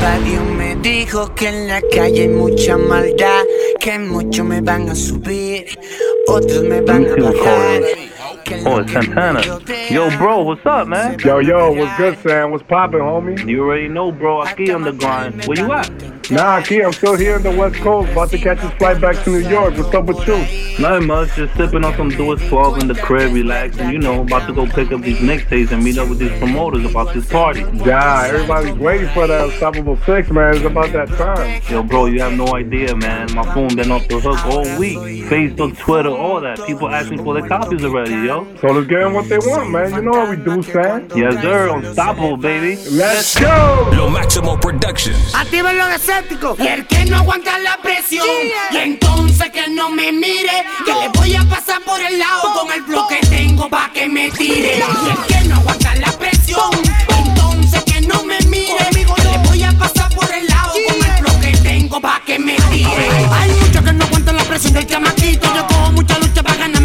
Papá me dijo que en la calle hay mucha maldad, que muchos me van a subir, otros me van a bajar. Oh, it's Santana. Yo, bro, what's up, man? Yo, yo, what's good, Sam? What's poppin', homie? You already know, bro. I ski on the grind. Where you at? Nah, Key, I'm still here in the West Coast, about to catch this flight back to New York. What's up with you? Nothing much. Just sipping on some Dewar's 12 in the crib, relaxing. You know, about to go pick up these mixtapes and meet up with these promoters about this party. Yeah, everybody's waiting for that Unstoppable 6, man. It's about that time. Yo, bro, you have no idea, man. My phone been off the hook all week. Facebook, Twitter, all that. People asking for their copies already, yo. So let's get them what they want, man. You know what we do, Sam. Yes, sir. Unstoppable, baby. Let's go! Lo Máximo Productions. Y el que no aguanta la presión. Y entonces que no me mire. Que le voy a pasar por el lado con el bloque que tengo pa' que me tire. Y el que no aguanta la presión. Entonces que no me mire. Que le voy a pasar por el lado con el bloque que tengo pa' que me tire. Hay muchos que no aguantan la presión del chamaquito. Yo cojo mucha lucha para ganarme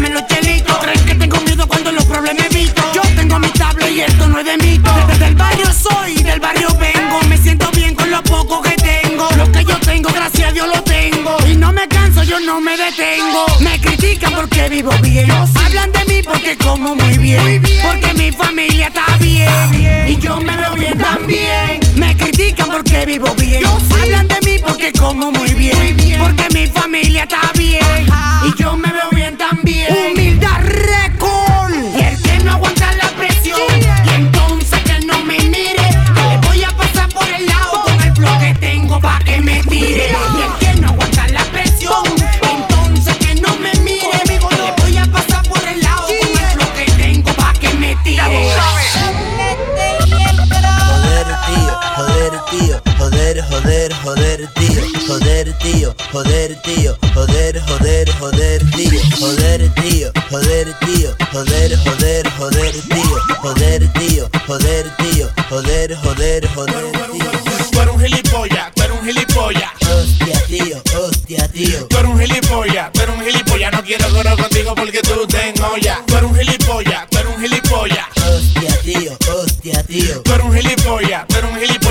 no me canso, yo no me detengo. Me critican porque vivo bien. Hablan de mí porque como muy bien. Porque mi familia está bien. Y yo me veo bien también. Me critican porque vivo bien. Hablan de mí porque como muy bien. Porque mi familia está bien. Y yo me veo bien también. Humildad récord. Y el que no aguanta la presión. Y entonces que no me mire. Le voy a pasar por el lado con el flow que tengo pa' que me tire. Joder, tío, joder, tío, joder, tío, joder, joder, joder, tío, joder, tío, joder, tío, joder, joder, joder, tío, joder, tío, joder, tío, joder, joder, joder, tío. Tú eres un gilipollas, tú eres un gilipollas. Hostia, tío, hostia, tío. Tú eres un gilipollas, tú eres un gilipollas. No quiero coro contigo porque tú tengo ya. Tú eres un gilipollas, tú eres un gilipollas. Hostia, tío, hostia, tío. Tú eres un gilipollas, tú eres un gilipollas.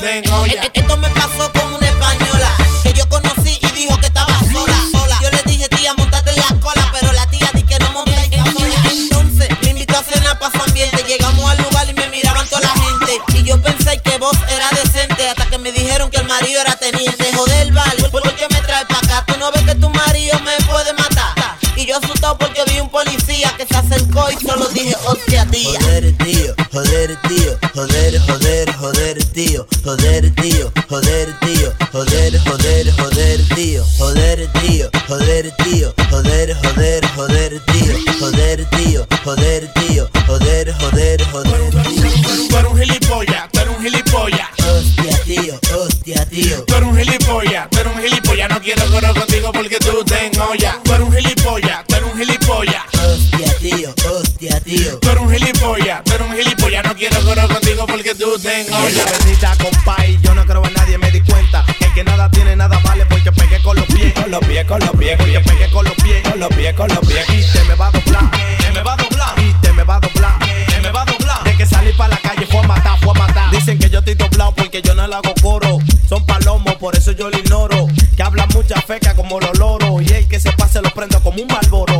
Tengo ya. Esto me pasó con una española que yo conocí y dijo que estaba sola. sola. Yo le dije, tía, montate en la cola, pero la tía dice que no monte en sola. Entonces me invitó a cenar para su ambiente. Llegamos al lugar y me miraban toda la gente. Y yo pensé que vos era decente hasta que me dijeron que el marido era teniente. Joder, vale, ¿por por qué me traes para acá? ¿Tú no ves que tu marido me puede matar? Y yo asustado porque vi un policía que se acercó y solo dije, hostia, tía. Joder, tío, joder, tío, joder, joder, joder, tío, joder, tío, joder, tío, joder, joder, joder, tío, joder, tío, joder, tío, joder, joder, joder, tío, joder, tío, joder, tío, joder, joder, joder, tío. Tú eres un gilipollas, tú eres un gilipollas. Hostia, tío, hostia, tío. Tú eres un gilipollas, tú eres un gilipollas. No quiero coro contigo porque tú tengo ya. Tú eres un gilipollas, tú eres un gilipollas. Hostia, tío, hostia, tío. Eres un gilipollas, tú eres un gilipollas. No quiero coro contigo porque tú tengo ya. Bendita compay, yo no creo en nadie, me di cuenta que el que nada tiene nada vale porque pegué con los pies, con los pies, con los pies, porque pegué con los pies, con los pies, con los pies. Y te me va a doblar, te me va a doblar, y te me va a doblar, te me va a doblar. De que salí para la calle fue a matar, fue a matar. Dicen que yo estoy doblado porque yo no le hago coro. Son palomos, por eso yo lo ignoro. Que habla mucha feca como los loros. Y el que se pase lo prendo como un malboro.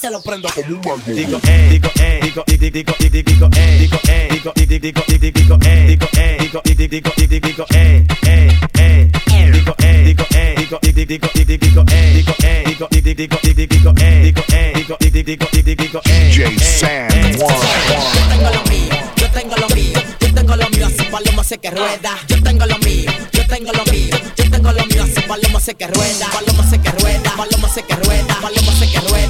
Se lo prendo como un malboro. Digo, eh, digo, eh, digo, digo, digo, digo, digo, eh, digo, eh, digo, digo, digo, digo, digo, eh, digo, eh, digo, digo, digo, digo, digo, eh, eh, eh, digo, eh, digo, eh, digo, digo, digo, digo, digo, eh, digo, eh, digo, digo, digo, digo, digo, eh, digo, eh, digo, digo, digo, digo, digo, eh, DJ eh, Sam eh, One. Yo tengo lo mío, yo tengo lo mío, yo tengo lo mío, así paloma sé que rueda. Yo tengo lo mío, yo tengo lo mío, yo tengo lo mío, así paloma sé que rueda. Paloma sé que rueda, paloma sé que rueda, paloma sé que rueda,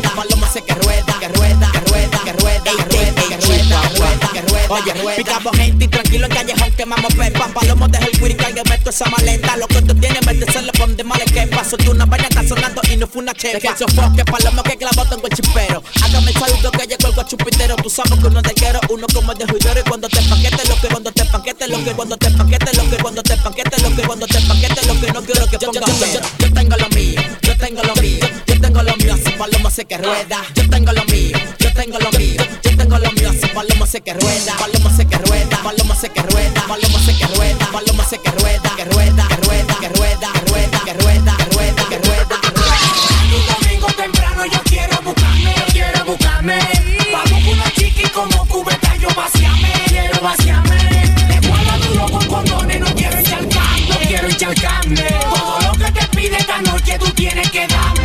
Oye. Picamos gente y tranquilo en callejón quemamos pepa. Paloma deja el wiri que meto esa maleta. Lo que tú tienes, méteselo con de males que pasó. Tú una vaina está sonando y no fue una chepa. Que sofoque, paloma que clavó tengo el chispero. Hágame el saludo que llegó el guachupitero. Tú sabes que uno es quiero, uno como de juidero. Y cuando te paquete lo que, cuando te paquete lo que, cuando te paquete lo que, cuando te paquete lo que, cuando te paquete lo que no quiero que ponga yo, yo tengo lo mío, yo tengo lo mío, yo tengo lo mío, así paloma sé que rueda. Yo tengo lo mío, paloma se que rueda, paloma se que rueda, paloma se que rueda, paloma se que rueda, paloma se que rueda, que rueda, que rueda, que rueda, que rueda, que rueda, que rueda, que rueda. Un domingo temprano yo quiero buscarme, yo quiero buscarme. Vamos con una chiqui como cubeta, yo vaciame, quiero vaciarme. Le guardo duro con condones, no quiero encharcarme, no quiero encharcarme. Todo lo que te pide esta noche tú tienes que darme.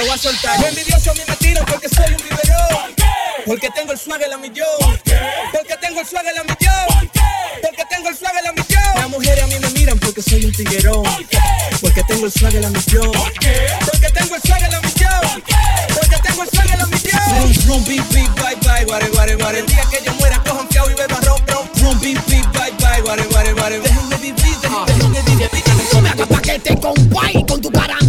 Voy a soltar. A mí me tiran porque soy un biberón. Porque tengo el swag en la millón. Porque tengo el swag en la millón. Porque tengo el swag en la millón. Las mujeres a mí me miran porque soy un tiguerón. Porque tengo el swag en la millón. Porque tengo el swag en la millón. Porque tengo el swag en la millón. Rum, rum, beep, beep, bye, bye, guare, guare, guare. El día que yo muera, cojan fiao y beba rom, rom. Rum, beep, beep, bye, bye, guare, guare, guare. Déjenme vivir, déjenme vivir. No me hagas paquete con guay, con tu carandai.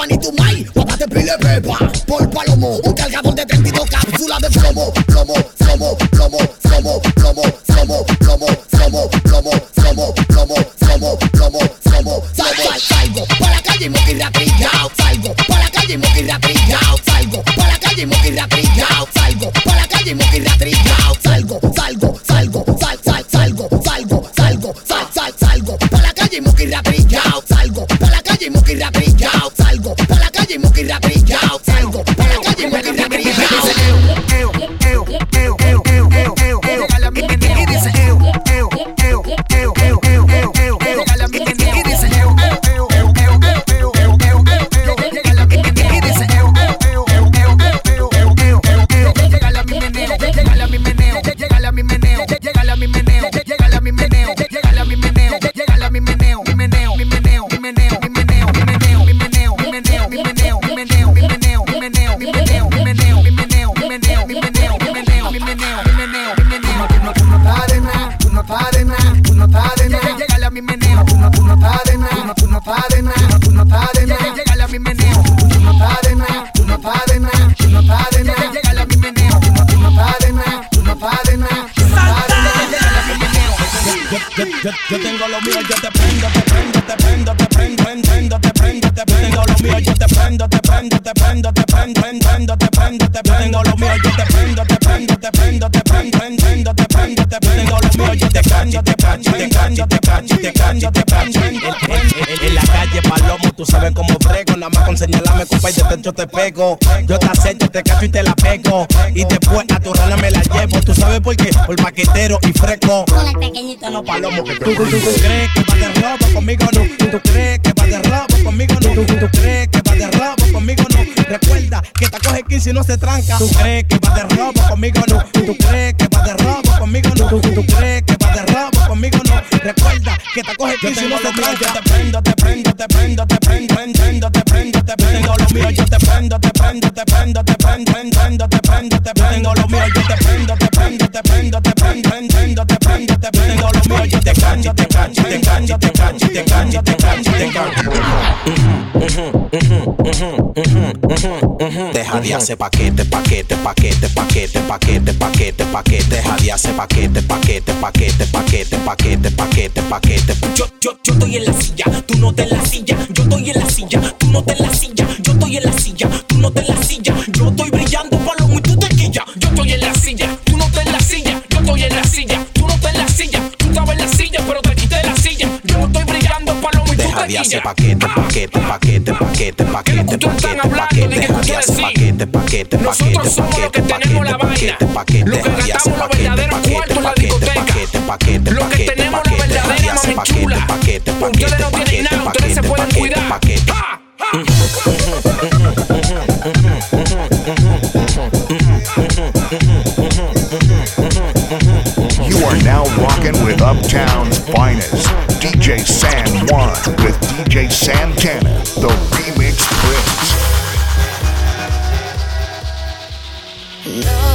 Con esta glow no te salva ni tu mai. Guápate pile pepa por palomo. Un cargador de 32 cápsulas de plomo. Plomo, plomo, plomo, plomo, plomo, plomo, plomo, plomo, plomo, plomo, plomo, plomo, plomo, plomo. Sal, sal, salgo para la calle y moquirratrillao. Salgo para la calle y moquirratrillao. Salgo para la calle y moquirratrillao. Salgo para la calle y moquirratrillao. Salgo, salgo, salgo, nada más con señalarme, compa, y de techo te pego. Yo te acecho, te cacho y te la pego. Y después a tu rana me la llevo, tú sabes por qué, por paquetero y fresco. Con el pequeñito no Palomo, tú, tú, tú crees que vas de robo conmigo no, tú crees que vas de robo conmigo no, tú, crees que vas de robo conmigo no. Recuerda que te coge 15 y no se tranca. Tú crees que vas de robo conmigo no, tú crees que vas de robo conmigo no, tú, crees que vas de robo conmigo no. Recuerda que te coge 15 y no se tranca. Yo te prendo, te prendo, te prendo, te prendo, prendo, te prendo, te prendo lo mío. Yo te prendo, te prendo, te prendo, te prendo, prendo, te prendo, te prendo lo mío. Yo te prendo, te prendo, te prendo, te prendo, prendo, te prendo, te prendo lo mío. Yo te cancho, te cancho, te cancho, te cancho, te cancho, te cancho, te cancho. Deja de hacer paquete, paquete, paquete, paquete, paquete, paquete, paquete. Deja de hacer paquete, paquete, paquete, paquete, paquete, paquete, paquete. Yo, yo, yo estoy en la silla, tú no te la silla. Yo estoy en la silla, tú no te la silla. Yo estoy en la silla, tú no te la silla. Yo estoy brillando palomo y tú te quillas. Yo estoy en la silla, tú no te la silla. Yo estoy en la silla, tú no te la silla. Tú estabas en la silla, pero te Nadie hace paquete, paquete, paquete, paquete, paquete, paquete, paquete. Nadie hace paquete, paquete, paquete, paquete, paquete, paquete, paquete. Nadie hace paquete, paquete, paquete, paquete, paquete, paquete, paquete. Nadie hace paquete, paquete, paquete, paquete, paquete, paquete, paquete. You are now with Uptown's finest. DJ San One with DJ Santana, the remix prince. Know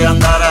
de andar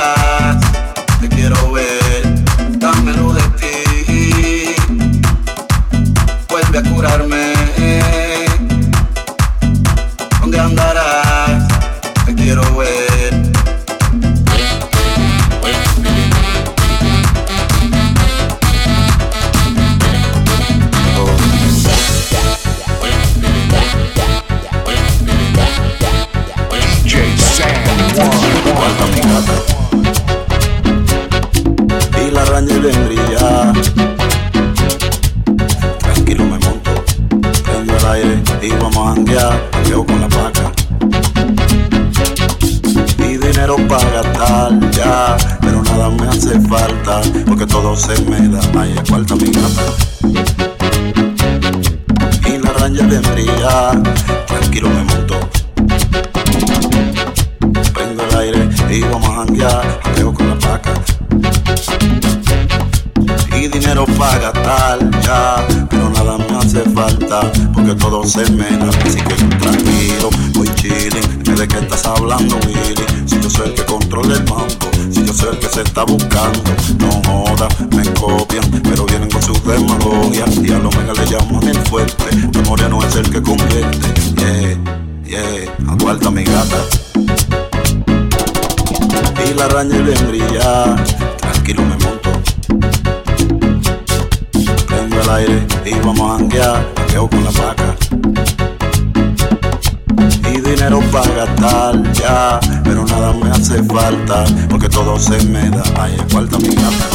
se me da. Ay, falta mi gata.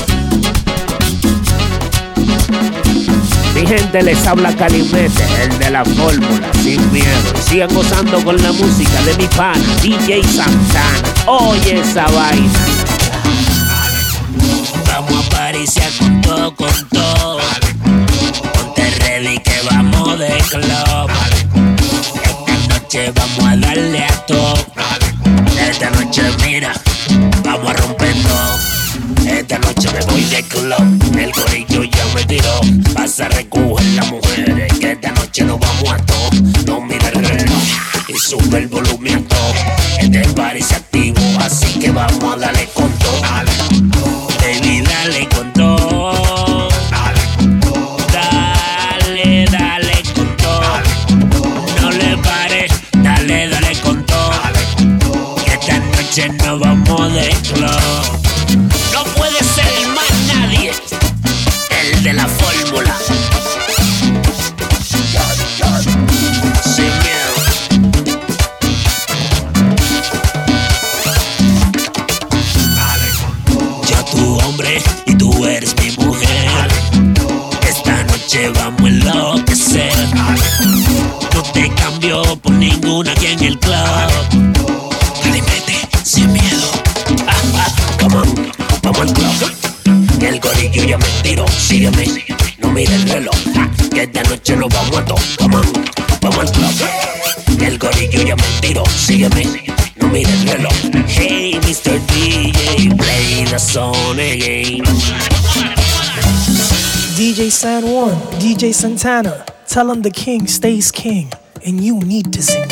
Mi gente les habla Calimete, el de la fórmula, sin miedo. Y sigan gozando con la música de mi pana, DJ Santana. Oye esa vaina. DJ Santana, tell him the king stays king, and you need to sing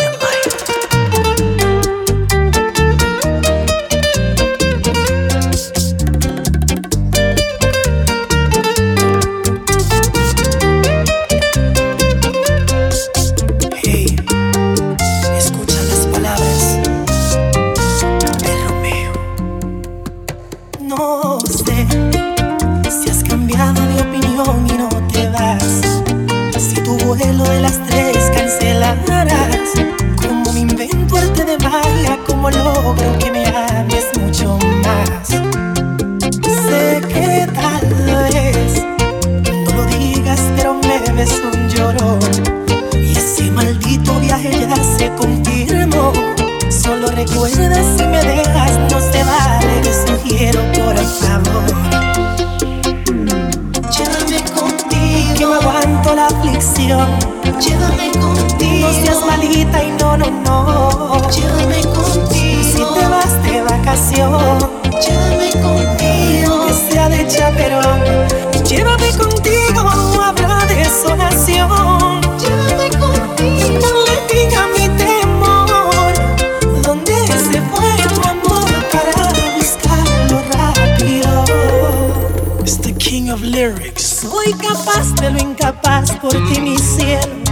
lyrics. Soy capaz de lo incapaz por ti, mi cielo.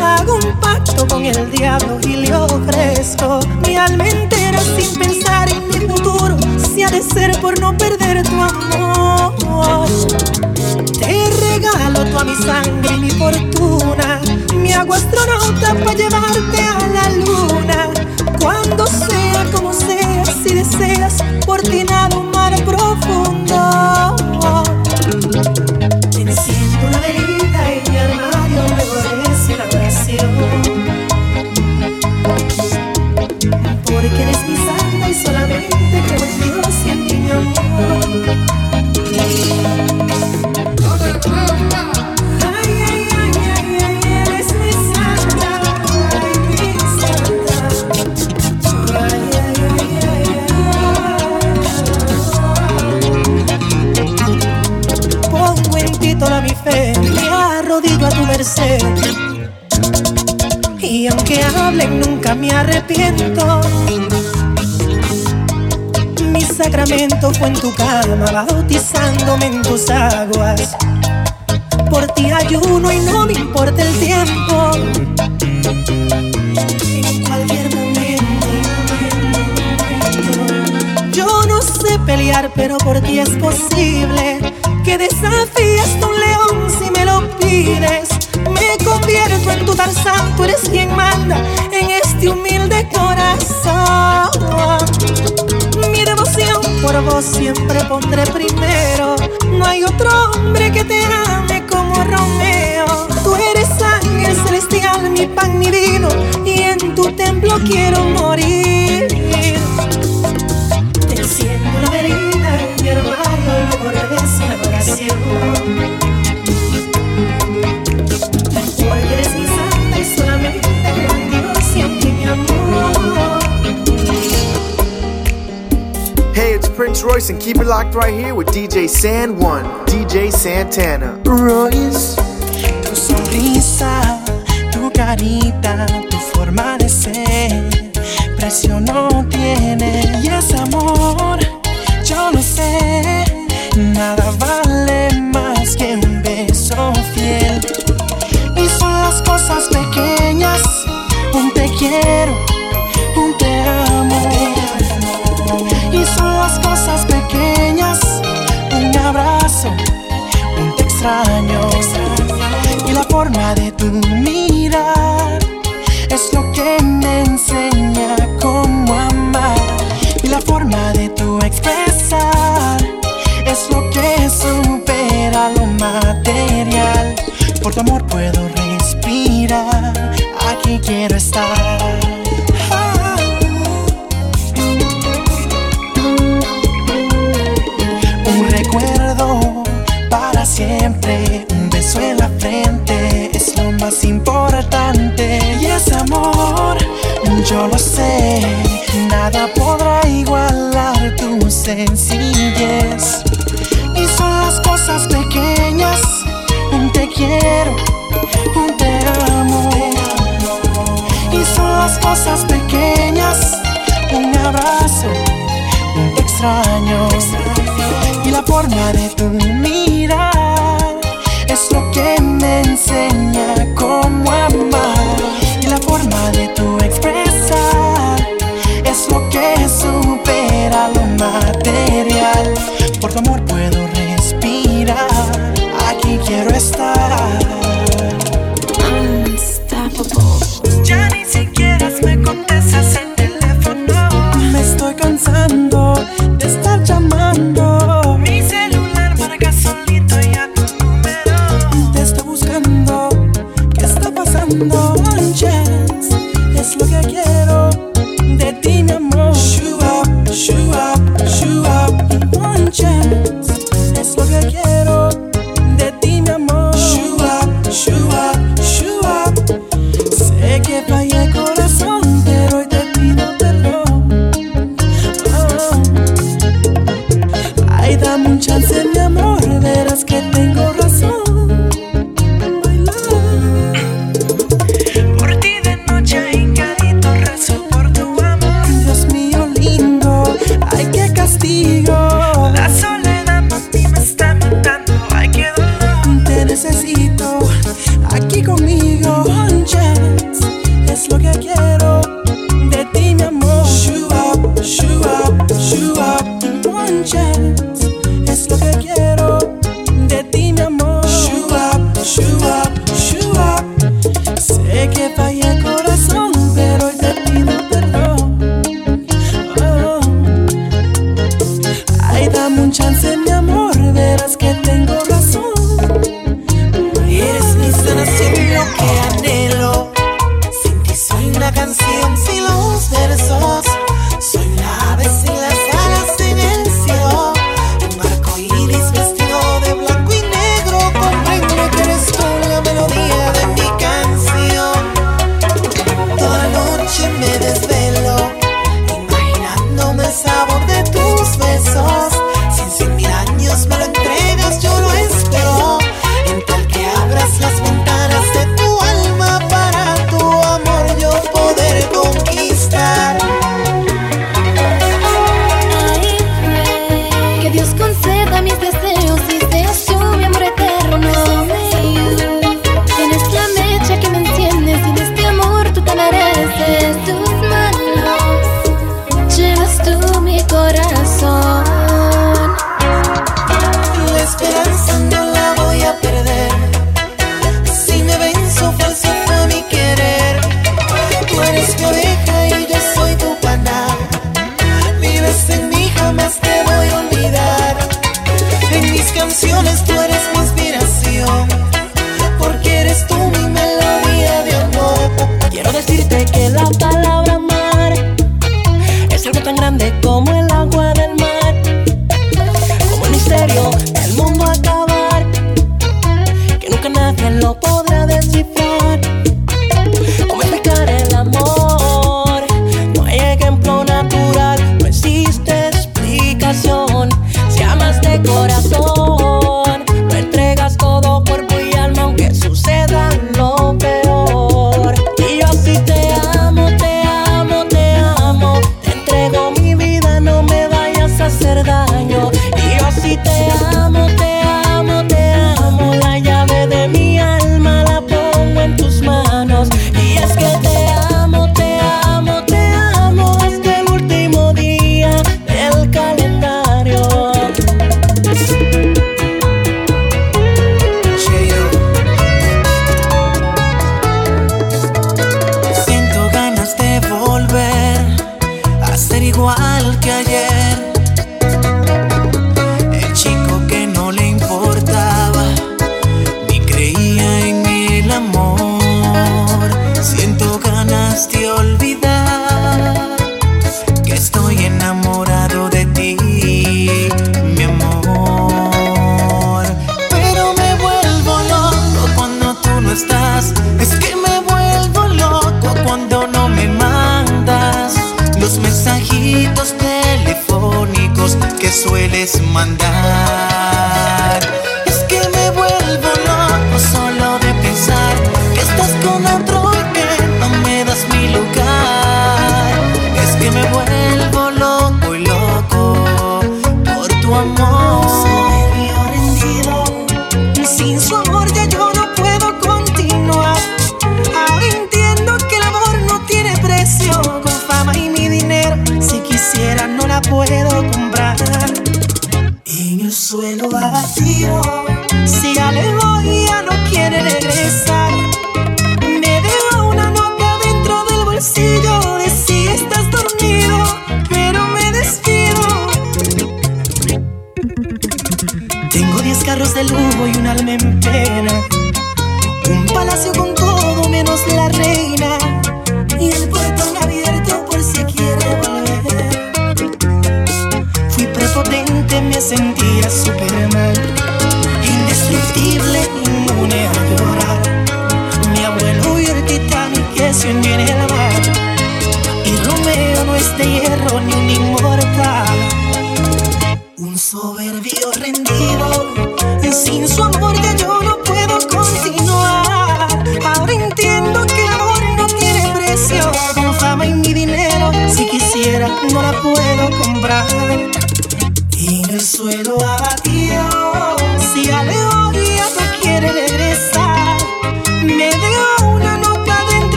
Hago un pacto con el diablo y le ofrezco mi alma entera sin pensar en mi futuro. Si ha de ser por no perder tu amor. Te regalo toda mi sangre y mi fortuna. Mi hago astronauta para llevarte a la luna. Cuando sea como sea, si deseas, por ti nada un mar profundo. Y aunque hablen, nunca me arrepiento. Mi sacramento fue en tu cama, bautizándome en tus aguas. Por ti ayuno y no me importa el tiempo. En cualquier momento. Yo no sé pelear, pero por ti es posible que desafíes a un león si me lo pides. Me convierto en tu Tarzán, tú eres quien manda en este humilde corazón. Por vos siempre pondré primero. No hay otro hombre que te ame como Romeo. Tú eres ángel celestial, mi pan, mi vino, y en tu templo quiero morir. Te enciendo la en mi hermano, a la oración. It's Royce, and keep it locked right here with DJ San One, DJ Santana. Royce, tu sonrisa, tu carita, tu forma de ser, no tiene. Y ese testigo.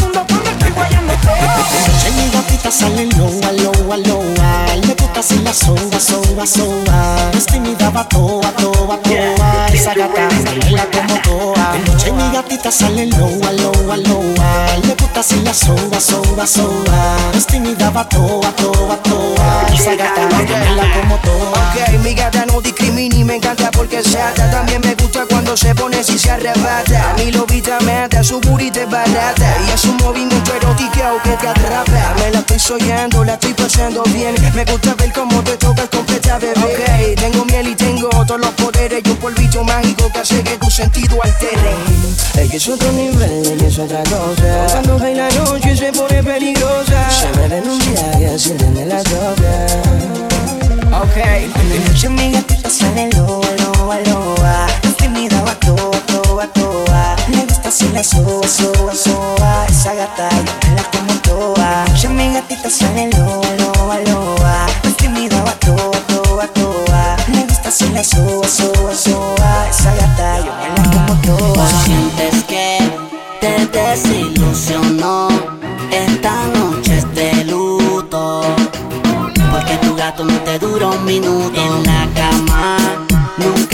Mundo cuando estoy guayándote. Noche mi gatita sale loa, loa, loa Le gusta la soba, soba, soba Es tímida, va toa, toa, toa. Esa gata baila como toa. De noche mi gatita sale loa, soba Es tímida, va toa, toa, toa. Esa gata como toa. Ok, mi gata no discrimina y me encanta porque se ata También me cuando se pone así se arrebata. A mí lo vita mata, su burita es barata. Y es un movimiento erótico que te atrapa. Me la estoy soñando, la estoy pasando bien. Me gusta ver cómo te tocas completa, bebé. Ok, tengo miel y tengo todos los poderes. Y un polvito mágico que hace que tu sentido altere. Ella es otro nivel, ella es otra cosa. Cuando baila la noche se pone peligrosa. Se me ven un viaje, ascienden de la droga. Ok, de noche mi gatita sale loa, loa, loa Es me daba toa, toa, toa. Me gusta si la soba, soba, Esa gata yo me la como toa. Yo mi gatita sale loba, loba, loba Pues que me daba toa, toa, toa Me gusta si la soba, soba, soba Esa gata yo me la como toa. Sientes que te desilusionó Esta noche es de luto Porque tu gato no te dura un minuto. En la cama nunca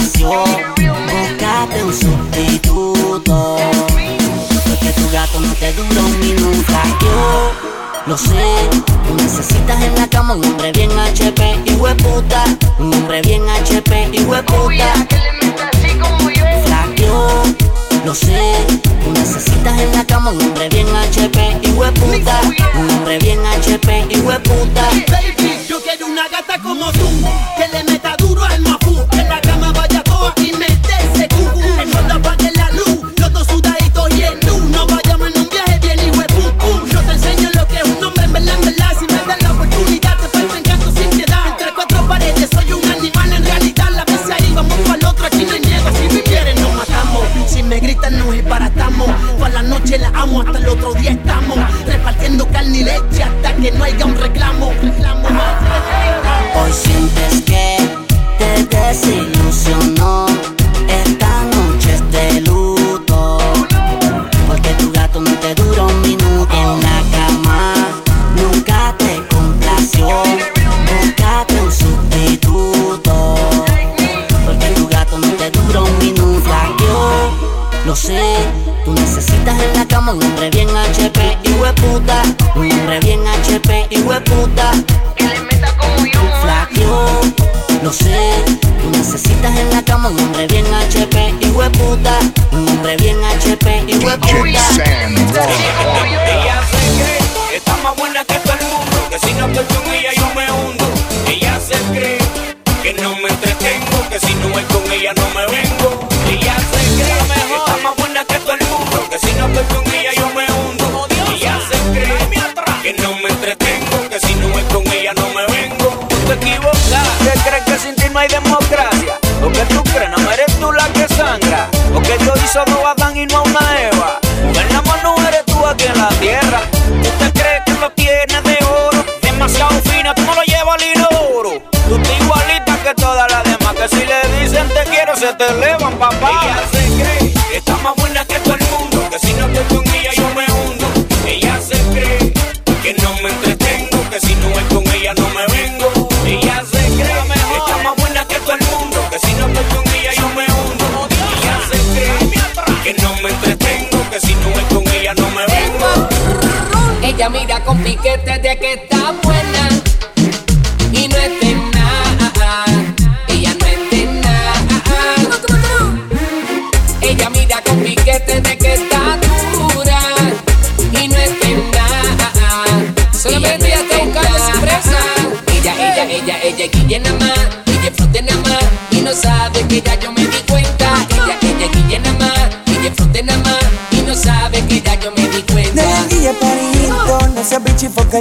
complació Búscate un sustituto. Porque tu gato no te dura un minuto Yo lo sé, tú necesitas en la cama un hombre bien HP y hueputa. Un hombre bien HP y hueputa. Flaqueo, lo sé, tú necesitas en la cama un hombre bien HP y hueputa. Un hombre bien HP y hueputa. Baby, yo quiero una gata como tú Que le Gritan nos disparatamos Toda la noche la amo hasta el otro día estamos Repartiendo carne y leche hasta que no haya un reclamo. Reclamo Hoy sientes que te desilusionó un hombre bien HP y hueputa. Un hombre bien HP y hueputa. Ella se cree que está más buena que todo el mundo Que si no piquete de que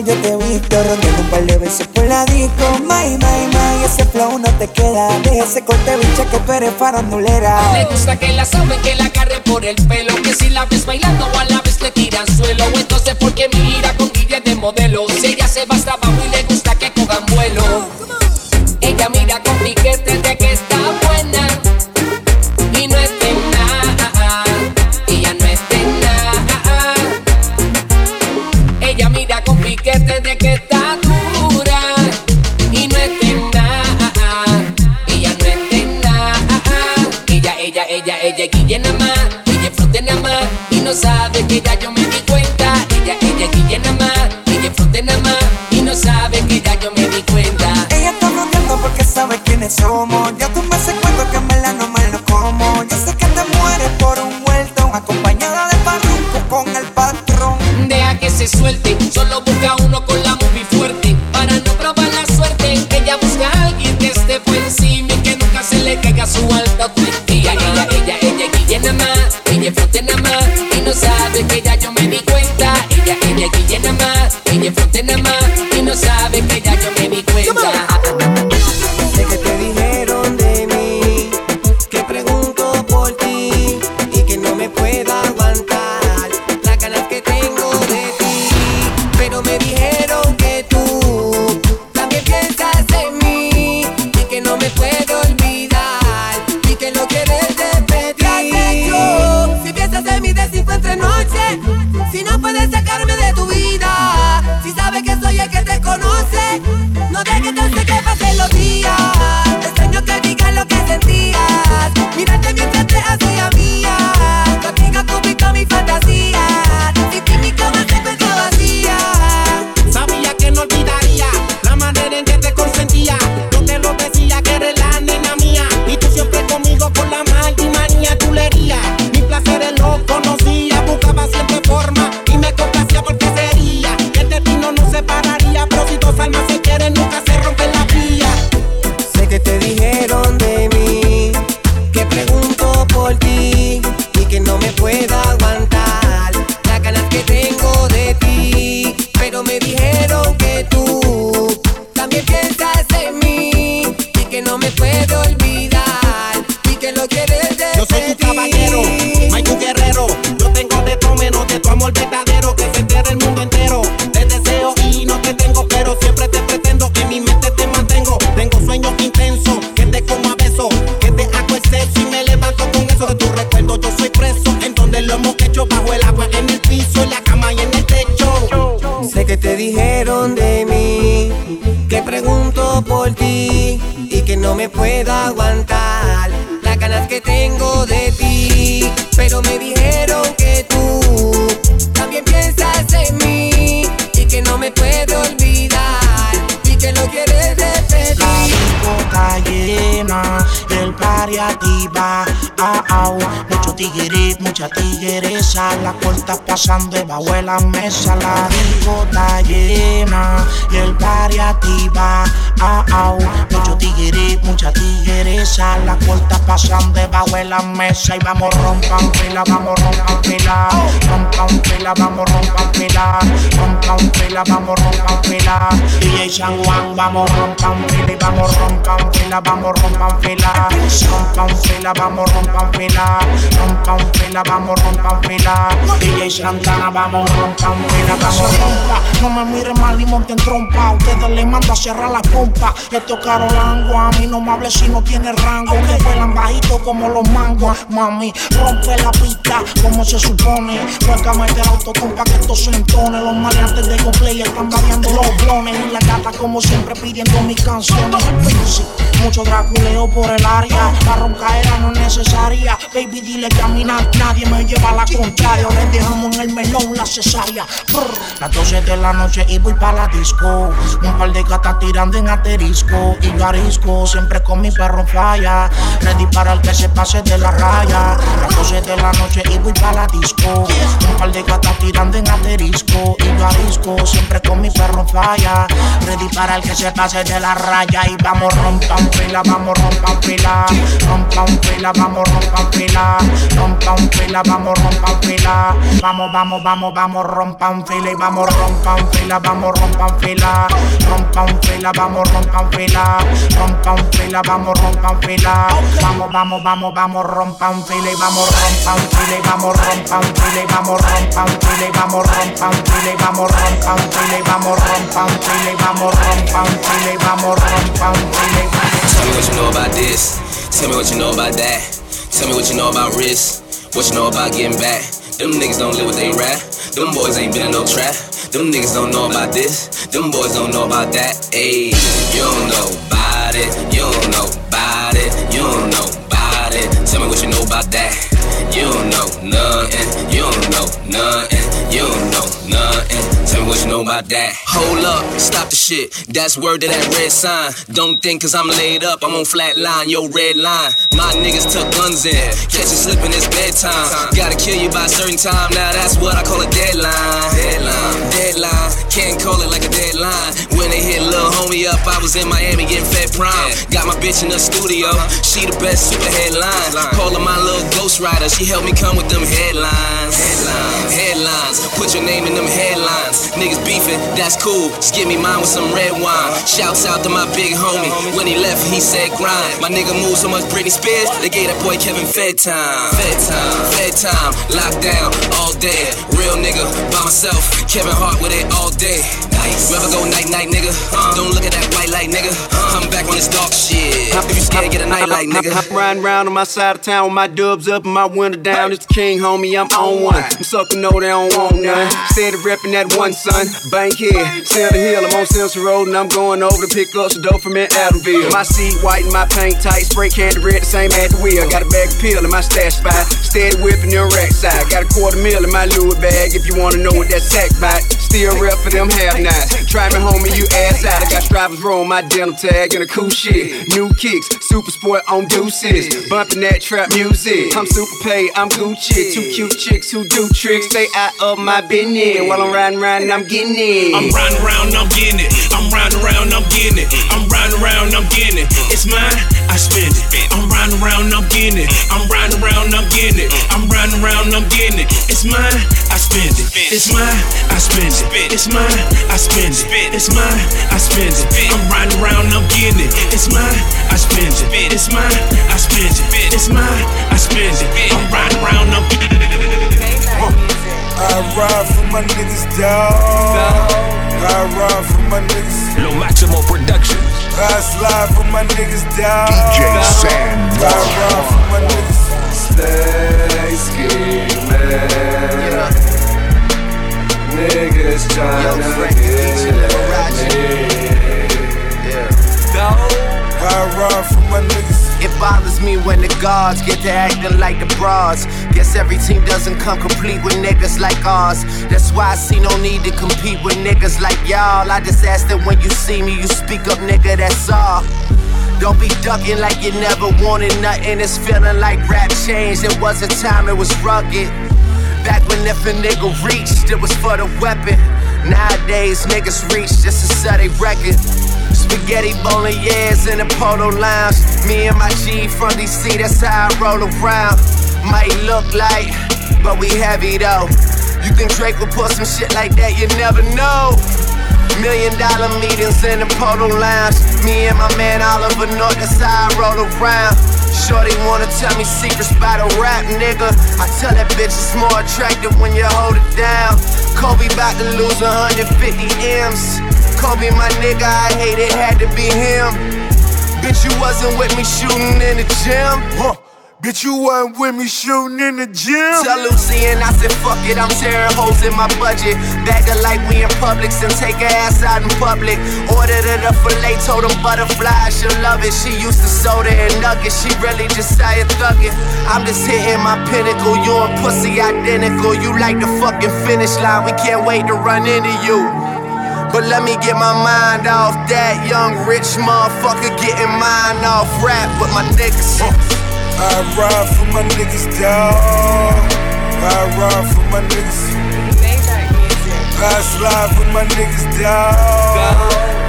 yo te he visto Rondiendo un par de veces por la disco. My, my, my, ese flow no te queda De ese corte bicha que tú eres farandulera. Me gusta que la saben, que la agarre por el pelo Que si la ves bailando o a la vez le tiran suelo. Entonces porque mira con guía de modelo Si ella se va hasta abajo y le gusta que cojan vuelo. Ella mira con piquete mucha tigresa, las puertas pasan debajo de la mesa, la discota llena y el party activa ah, ah. Mucho tigre, mucha tigresa. Las cortas pasan debajo de la mesa. Y vamos, rompan pila, vamos, rompan pila. Rompan pila, vamos, rompan pila. Rompan pila, vamos, rompan pila. DJ San Juan, vamos, rompan pila. Y vamos, rompan pila, vamos, rompan pila. Rompan pila, vamos, rompan pila. Rompan pila, vamos, rompan pila. DJ Santana, vamos, rompan pila, vamos. No me miren mal y monten trompa. Ustedes le mando a cerrar la pompa trompa. Le tocaron langua, a mí no me hables si no tienes rango. Okay. Que vuelan bajito como los mangos. Mami, rompe la pista como se supone. Vuelca meter autotune pa' que esto se entone. Los maleantes de GoPlay están variando los blones. Y la gata como siempre pidiendo mis canciones. Mucho draculeo por el área. La ronca era no necesaria. Baby, dile que a mí nadie me lleva a la contraria. Les dejamos en el melón la cesárea. Las 12 de la noche y voy para la disco. Un par de gatas tirando en asterisco. Y yo arisco, siempre con mi perro falla. Ready para el que se pase de la raya. Las 12 de la noche y voy para la disco. Un par de gatas tirando en asterisco. Y yo arisco, siempre con mi perro falla. Ready para el que se pase de la raya. Y vamos rompan fila, vamos rompan fila. Rompan fila, vamos rompan fila. Rompan fila, vamos rompan fila. Vamos, vamos, vamos, vamos, rompan fila y vamos rompan fila, vamos rompan fila. Rompan fila, vamos rompan fila. Rompan fila, vamos rompan fila. Vamos, vamos, vamos, vamos, rompan fila y vamos rompan fila y vamos rompan fila y vamos rompan fila y vamos rompan fila y vamos rompan fila y vamos rompan fila y vamos rompan fila y vamos rompan fila y Tell me what you know about this. Tell me what you know about that. Tell me what you know about risk. What you know about getting back. Them niggas don't live what they rap. Them boys ain't been in no trap. Them niggas don't know about this. Them boys don't know about that. Ayy, you don't know about it. You don't know about it. You don't know about it. Tell me what you know about that. You don't know nothing. You don't know nothing. You don't know nothing. Tell me what you know about that. Hold up, stop the shit. That's word to that red sign. Don't think cause I'm laid up, I'm on flat line, yo, red line. My niggas took guns in. Catch you slipping, it's bedtime. Gotta kill you by a certain time, now that's what I call a deadline. Deadline, deadline. Can't call it like a deadline. When they hit Lil Homie up, I was in Miami getting fed prime. Got my bitch in the studio, she the best super headline. Call her my little ghost rider, she helped me come with them headlines. Headlines, headlines. Put your name in them headlines. Niggas beefing, that's cool. Just give me mine with some red wine. Shouts out to my big homie. When he left, he said grind. My nigga moved so much Britney Spears, they gave that boy Kevin Fed time. Fed time, Fed time. Lockdown all day. Real nigga by myself. Kevin Hart with it all day. Nice. Rather go night night, nigga. Uh, don't look at that white light, nigga. Uh, I'm back on this dark shit. If you scared, get a night light, nigga. I'm riding around on my side of town with my dubs up and my window down. It's the king, homie, I'm on one. I'm sucking, know they don't want none. Steady repping that one son. Bankhead, Center Hill, I'm on Simpson Road and I'm going over to pick up some dope from in Adamsville. My seat white and my paint tight, spray candy red, the same at the wheel. Got a bag of pill in my stash spot, steady whipping them rack side. Got a quarter mil in my Louis bag if you wanna know what that sack bite. Still rep for them half nights. Try me homie, you ass out. I got stripers roll my denim tag and a cool shit. New kicks, super sport on deuces. Bumping that trap music. I'm super paid, I'm Gucci. Two cute chicks who do tricks. Stay out of my business. While I'm riding around I'm getting it. I'm riding around, I'm getting it. I'm riding around, I'm getting it. I'm riding around, I'm getting it. It's mine, I spend it. I'm riding around, I'm getting it. I'm riding around, I'm getting it. I'm riding around, I'm getting it. It's mine, I spend it. It's mine, I spend it. It's mine, I spend it. It's mine, I spend it. I'm riding around, I'm getting it. It's mine, I spend it. It's mine, I spend it. It's mine, I spend it. I'm riding around, I'm ride for my niggas, dog. I ride for my niggas. Lo Maximo Productions. I slide for my niggas, dog. DJ San I ride for my niggas. Stay scheming. Niggas tryna get me. I ride for my niggas. Bothers me when the guards get to acting like the bras. Guess every team doesn't come complete with niggas like ours. That's why I see no need to compete with niggas like y'all. I just ask that when you see me, you speak up, nigga, that's all. Don't be ducking like you never wanted nothing. It's feeling like rap changed. It was a time it was rugged. Back when if a nigga reached, it was for the weapon. Nowadays, niggas reach just to sell they record. Spaghetti bolognese in the polo lounge. Me and my G from DC, that's how I roll around. Might look like, but we heavy though. You think Drake would put some shit like that? You never know. Million dollar meetings in the polo lounge. Me and my man Oliver North, that's how I roll around. Shorty wanna tell me secrets about a rap nigga. I tell that bitch it's more attractive when you hold it down. Kobe about to lose 150 M's. Kobe, my nigga, I hate it, had to be him. Bitch, you wasn't with me shooting in the gym. Huh. Bitch, you wasn't with me shooting in the gym. Tell Lucy and I said, fuck it, I'm tearing holes in my budget. Bag her like we in Publix and take her ass out in public. Ordered her the filet, told them butterfly, she'll love it. She used to soda and nuggets, she really just started thugging. I'm just hitting my pinnacle, you and pussy identical. You like the fucking finish line, we can't wait to run into you. But let me get my mind off that young rich motherfucker getting mine off rap with my niggas. Uh, I ride for my niggas, dawg. I ride for my niggas. I slide with my niggas, dawg.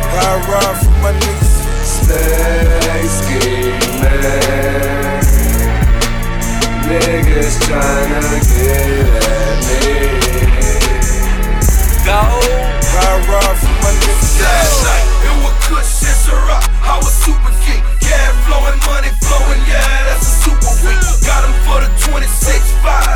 I ride for my niggas. Stay scheming. Niggas tryna get at me. Go. Last night, it was. I was super geek. Yeah, flowing, money flowing, yeah, that's a super week. Got him for the 26 5,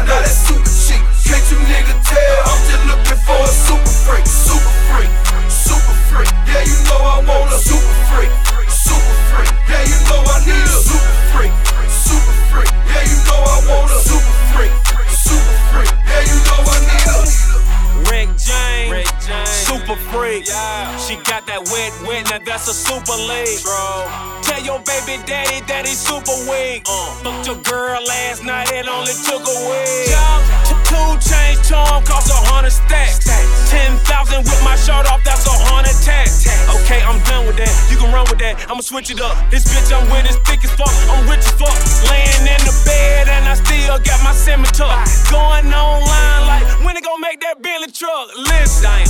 I'ma switch it up. This bitch I'm with is thick as fuck. I'm rich as fuck. Laying in the bed and I still got my scimitar. Going online like when they gon' make that Bentley truck. Listen,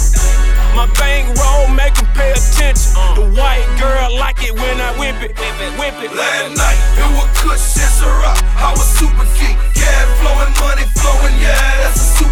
my bankroll make 'em pay attention. The white girl like it when I whip it, whip it. Last night, it was good shit, Ciroc. I was super geek. Yeah, flowing, money flowing, yeah, that's a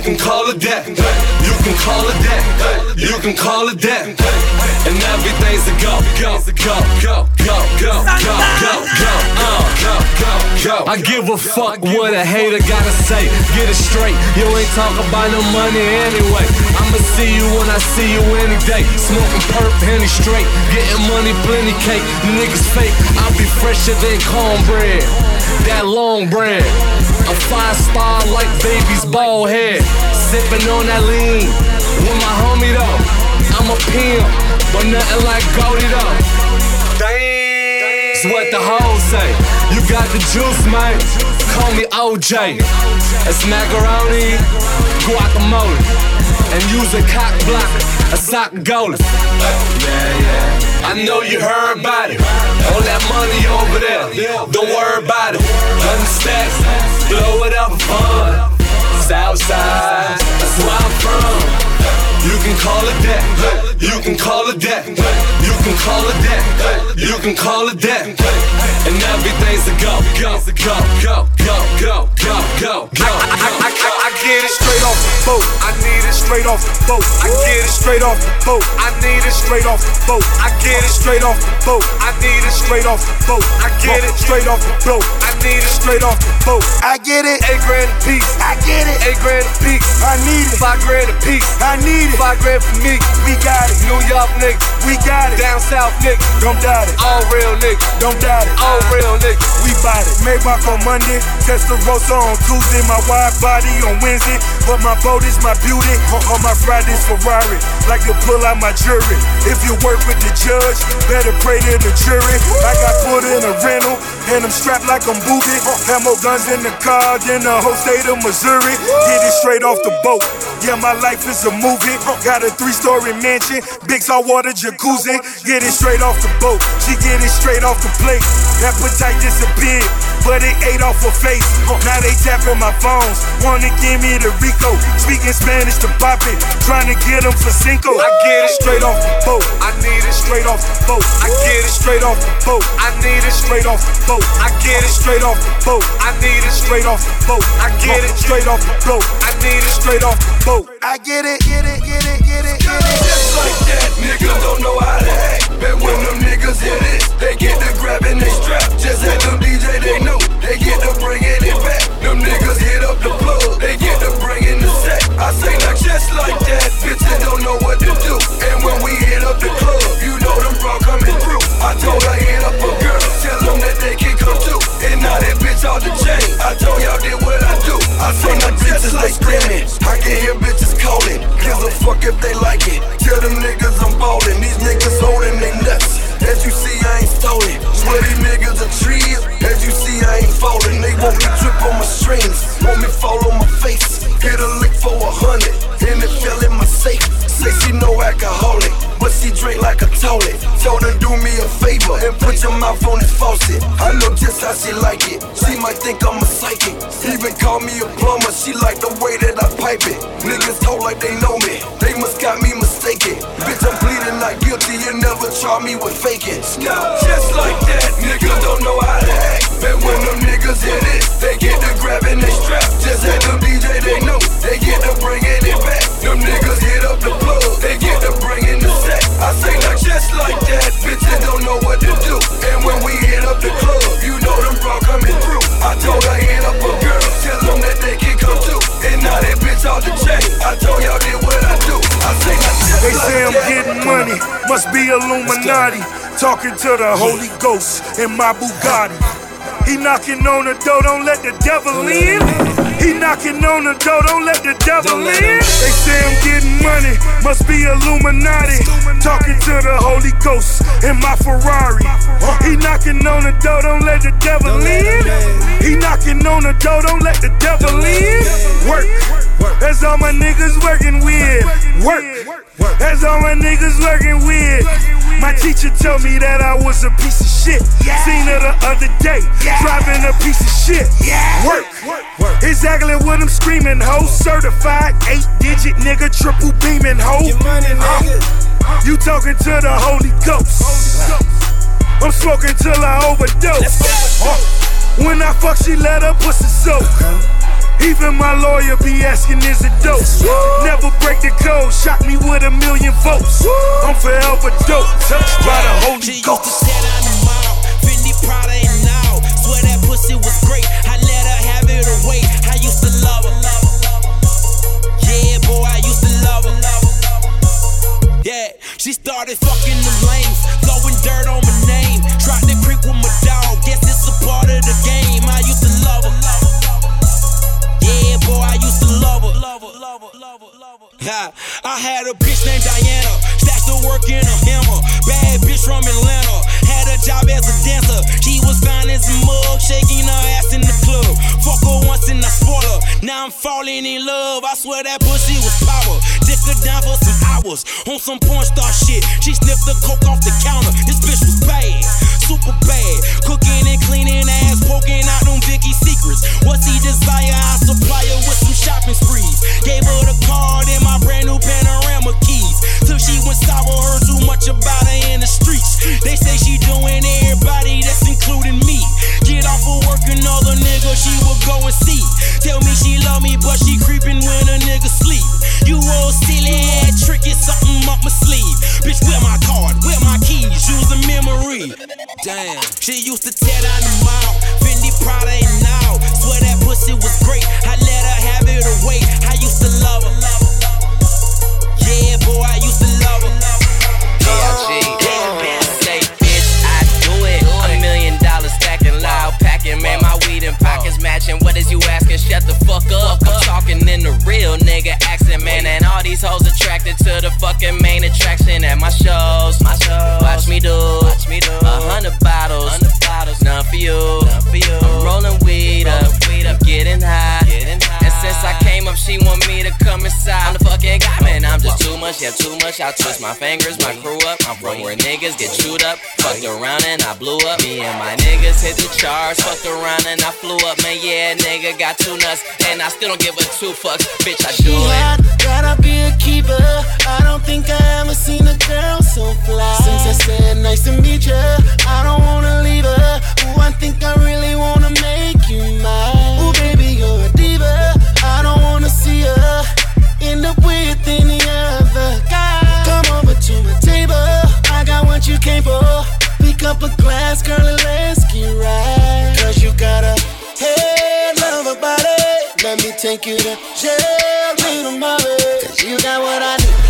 can call it that. You can call it that. You can call it that. And everything's a go, go, go, go, go, go, go, go, go, uh, go, go, go. I give a fuck what a hater gotta say. Get it straight. You ain't talking about no money anyway. I'ma see you when I see you any day. Smoking perp, henny straight. Getting money, plenty cake. Niggas fake. I'll be fresher than cornbread. That long bread. A five star like baby's bald head. Sipping on that lean. With my homie though. I'm a pimp, but nothing like Goldie though. That's what the hoes say. You got the juice, man. Call me OJ. It's macaroni, guacamole, and use a cock block, a sock goalie. Yeah, yeah. I know you heard about it. All that money over there. Don't worry about it. Hundred stacks, blow it up for fun. Southside, that's where I'm from. You can call it that. You can call it that. You can call it that. You can call it that. And everything's a go, go, go, go, go, go, go, go, go. I, I, I, I get it straight off the boat. I need it straight off the boat. I get it straight off the boat. I need it straight off the boat. I get it straight off the boat. I need it straight off the boat. I get it straight off the boat. I need it straight off the boat. I get it. Eight grand a piece. I get it. Eight grand a piece. I need it. Five grand a piece. I need it. Five grand for me. We got it. New York niggas. We got it. Down south niggas. Don't doubt it. All real niggas. Don't doubt it. All real niggas. We bought it. Maybach on Monday. Testarossa on Tuesday. My wide body on Wednesday. But my boat is my beauty. On, on my Fridays Ferrari. Like to pull out my jury. If you work with the judge, better pray to the jury. I got put in a rental. And I'm strapped like I'm booby. Have more guns in the car than the whole state of Missouri. Get it straight off the boat. Yeah, my life is a movie. Got a three story mansion, big saltwater jacuzzi. Get it straight off the boat. She get it straight off the plate. Appetite disappear. did, but it ate off her face. Now they tapping my phones, wanna give me the Rico. Speaking Spanish to pop it, trying to get them for Cinco. I get it straight off the boat, I need it straight off the boat. I get it straight off the boat, I need it straight off the boat. I get it straight off the boat, I need it straight off the boat. I get it straight off the boat, I need it straight off the boat. I get it, get it, get it, get it, get it. Just like that, niggas don't know how to act. Bet when them niggas hear this, they get to grabbing they strap. Just at them DJ, they know they get to bringing it back. Them niggas hit up the plug, they get to bringing the sack. I say not just like that, bitches don't know what to do. And when we hit up the club, you know them bro coming through. I told her hit up a girl, tell them that they can come too. And now that bitch out the chain, I told y'all what I not bitches they screaming, I can hear bitches calling. Gives a fuck if they like it. Tell them niggas I'm ballin', these niggas holding they nuts. As you see, I ain't stolen. Sweaty niggas are trees. As you see, I ain't falling. They want me drip on my strings, want me fall on my face. Hit a lick for a hundred, and it fell in my safe. Say she no alcoholic, but she drink like a toilet. Told her do me a favor and put your mouth on this faucet. I know just how she like it. Might think I'm a psychic. Even call me a plumber. She like the way that I pipe it. Niggas told like they know me. They must got me mistaken. Bitch, I'm bleeding not guilty. You never try me with faking. Just like that, niggas don't know how to act. Bet when them niggas hear it, they get to grabbing they strap. Just at them DJ, they know they get to bringing it back. Them niggas hit up the plug, they get to bringing the sack. I say not just like that, bitches don't know what to do. And when we hit up the club, told her hit up a girl, tell them that they can come too. And now that bitch out the chain, I told y'all did what I do. I say just They like say I'm that. getting money, must be Illuminati. Talking to the Holy Ghost in my Bugatti. He knocking on the door, don't let the devil in. He knocking on the door, don't let the devil in. They say I'm getting money, must be Illuminati. Talking to the Holy Ghost in my Ferrari. He knocking on the door, don't let the devil in. He knocking on the door, don't let the devil in. Work. That's all my niggas working with. Work. That's all my niggas working with. My teacher told me that I was a piece of shit. Seen her the other day, driving a piece of shit. Yeah. Work. Work. Work. Exactly what I'm screaming, ho. Certified eight digit nigga, triple beaming, ho. Uh, You talking to the Holy Ghost. Holy Ghost. I'm smoking till I overdose. Uh, When I fuck, she let her pussy soak. Even my lawyer be asking, is it dope? Never break the code, shot me with a million votes. I'm forever dope, touched by the Holy Ghost. Used to set on the mouth, Fendi Prada and now. Swear that pussy was great. I let her have it away. I used to love her. Yeah, boy, I used to love her. Yeah, she started fucking the lanes, throwing dirt on my name. Tried to creep with my dog. Guess I had a bitch named Diana, stashed her work in a hammer. Bad bitch from Atlanta, had a job as a dancer. She was fine as a mug, shaking her ass in the club. Fuck her once and I spoil her. Now I'm falling in love. I swear that pussy was power. Dick her down for some hours on some porn star shit. She sniffed the coke off the counter. This bitch was bad, super bad. Cooking and cleaning ass, poking too. I twist my fingers, my crew up. I'm from where niggas get chewed up. Fucked around and I blew up. Me and my niggas hit the charts. Fucked around and I flew up, man. Yeah, nigga got two nuts, and I still don't give a two fucks. Bitch, I do it. Gotta be a keeper. I don't think I ever seen a girl so fly. Since I said nice to meet ya, I don't wanna leave her. Ooh, I think I really wanna make you mine. Ooh, baby, you're a diva. I don't wanna see her end up with any other for. Pick up a glass, girl, and let's get right. Cause you got a head, love a body. Let me take you to jail, little mommy. Cause you got what I need.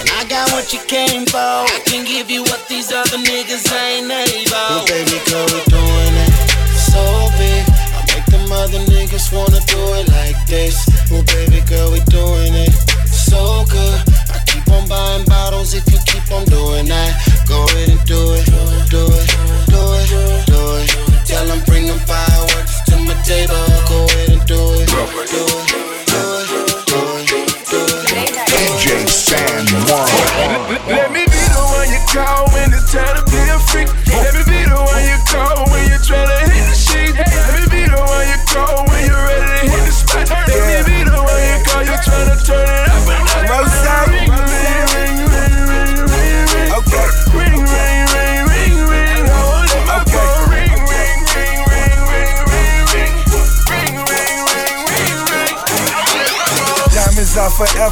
And I got what you came for. I can give you what these other niggas ain't able. Well, baby, girl, we doing it so big. I make them other niggas wanna do it like this. Well, baby girl, we doing it so good. I keep on buying bottles if you keep on doing that. Go ahead and do it, do it,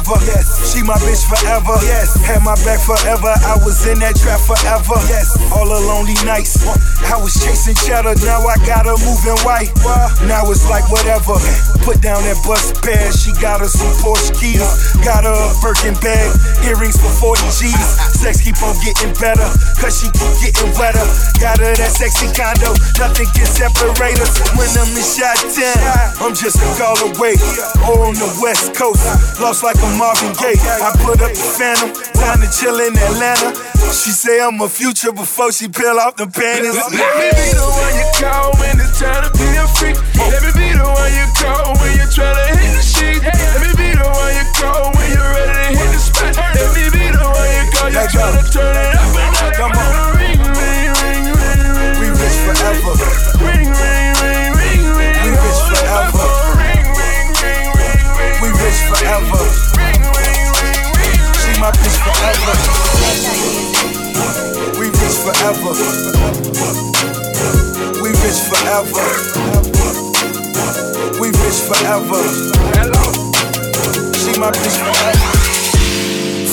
forever. Yes. My bitch forever. Yes. Had my back forever. I was in that trap forever. Yes. All the lonely nights. I was chasing cheddar. Now I got her moving white. Now it's like whatever. Put down that bus pad. She got her some Porsche keys. Got her a Birkin bag. Earrings for 40 G's. Sex keep on getting better. Cause she keep getting wetter. Got her that sexy condo. Nothing can separate us. When I'm in shot 10. I'm just a call away. Or on the west coast. Lost like a Marvin Gaye. I put up the phantom. Time to chill in Atlanta. She say I'm a future before she peel off the panties. Let me be the one you call when it's time to be a freak. Let me be the one you call when you're trying to hit the sheet. Let me be the one you call when you're ready to hit the spot. Let me be the one you call, you're trying to turn it up and up. Come on. Ring, ring, ring, ring, ring. We rich forever. Ring, ring, ring, ring, ring. We rich forever. Ring, ring, ring, ring, ring. We rich forever. Forever. We rich forever. We rich forever. We rich forever. She my bitch forever.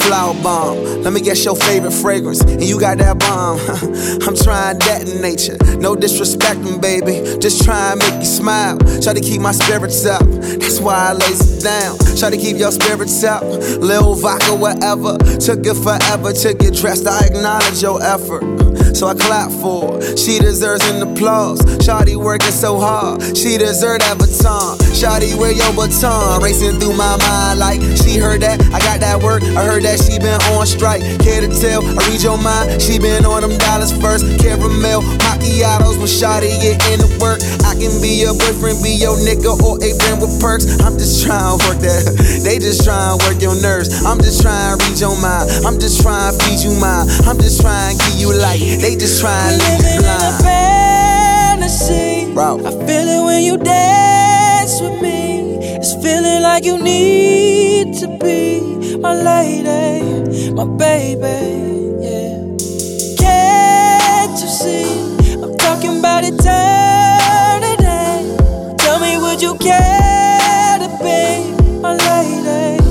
Flower bomb, let me guess your favorite fragrance. And you got that bomb. I'm trying that in nature. No disrespecting, baby. Just try make you smile. Try to keep my spirits up. That's why I lays it down. Try to keep your spirits up. Lil vodka, whatever. Took it forever to get dressed. I acknowledge your effort. So I clap for her. She deserves an applause. Shawty working so hard. She deserves that baton. Shawty, wear your baton. Racing through my mind like she heard that. I got that work. I heard that she been on strike. Care to tell? I read your mind. She been on them dollars first. Caramel macchiatos when Shawty get into work. I can be your boyfriend, be your nigga, or a friend with perks. I'm just trying to work that. They just trying to work your nerves. I'm just trying to read your mind. I'm just trying to feed you mine. I'm just trying to give you light. They just try to leave you blind. fantasy. I feel it when you dance with me. It's feeling like you need to be my lady, my baby. Yeah. Can't you see? I'm talking about eternity. Tell me, would you care to be my lady,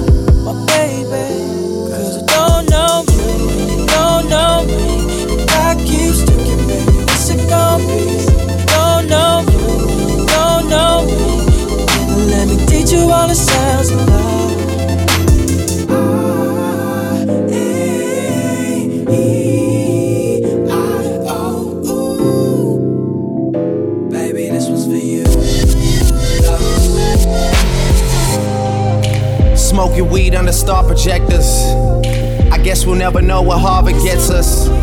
Smoking weed under star projectors. I guess we'll never know what Harvard gets us.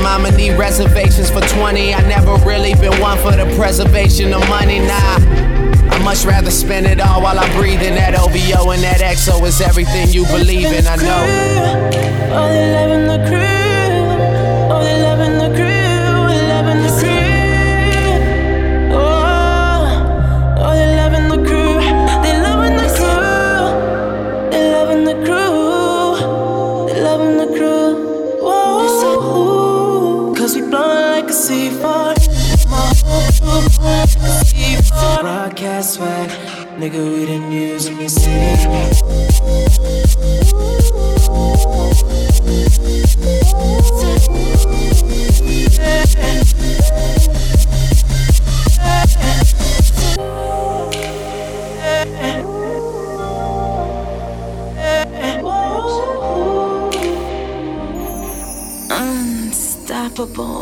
I'ma need reservations for 20. I never really been one for the preservation of money, nah. I much rather spend it all while I'm breathing. That OVO and that XO is everything you believe in, I know. Oh, they loving the crew. Broadcast swag, nigga, we didn't use in the city. Unstoppable.